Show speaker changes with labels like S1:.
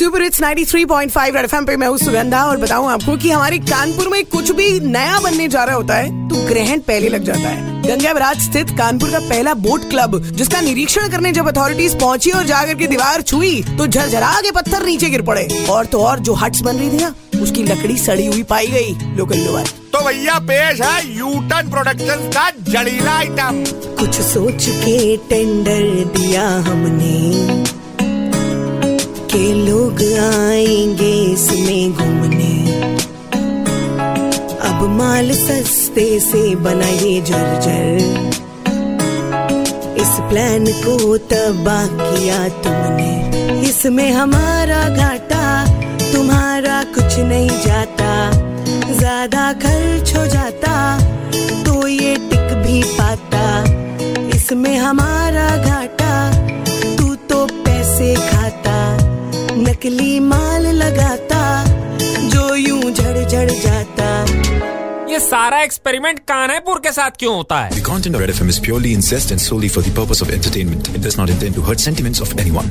S1: Super it's 93.5 red FM पे मैं हूँ सुगंधा और बताऊँ आपको कि हमारे कानपुर में कुछ भी नया बनने जा रहा होता है तो ग्रहण पहले लग जाता है। गंगा बराज स्थित कानपुर का पहला बोट क्लब जिसका निरीक्षण करने जब अथॉरिटीज पहुँची और जाकर के दीवार छुई तो झरझरा के पत्थर नीचे गिर पड़े। और तो और जो हट्स बन रही थी ना उसकी लकड़ी सड़ी हुई पाई गई लोकल लोग
S2: तो भैया पेश है यूटन प्रोडक्शन का जड़ीला आइटम
S1: कुछ सोच के टेंडर दिया हमने। के लोग आएँगे इसमें घूमने। अब माल सस्ते से बनाइए जर्जर। इस प्लान को तबाह किया तुमने। इसमें हमारा घाटा, तुम्हारा कुछ नहीं जाता। ज़्यादा खर्च हो जाता तो ये टिक भी पाता। इसमें हमारा घाटा नकली माल लगाता जो यूँ झड़ झड़ जाता
S3: ये सारा एक्सपेरिमेंट कानपुर के साथ क्यों होता है
S4: The content of Red FM is purely incest and solely for the purpose of entertainment. It does not intend to hurt sentiments of anyone.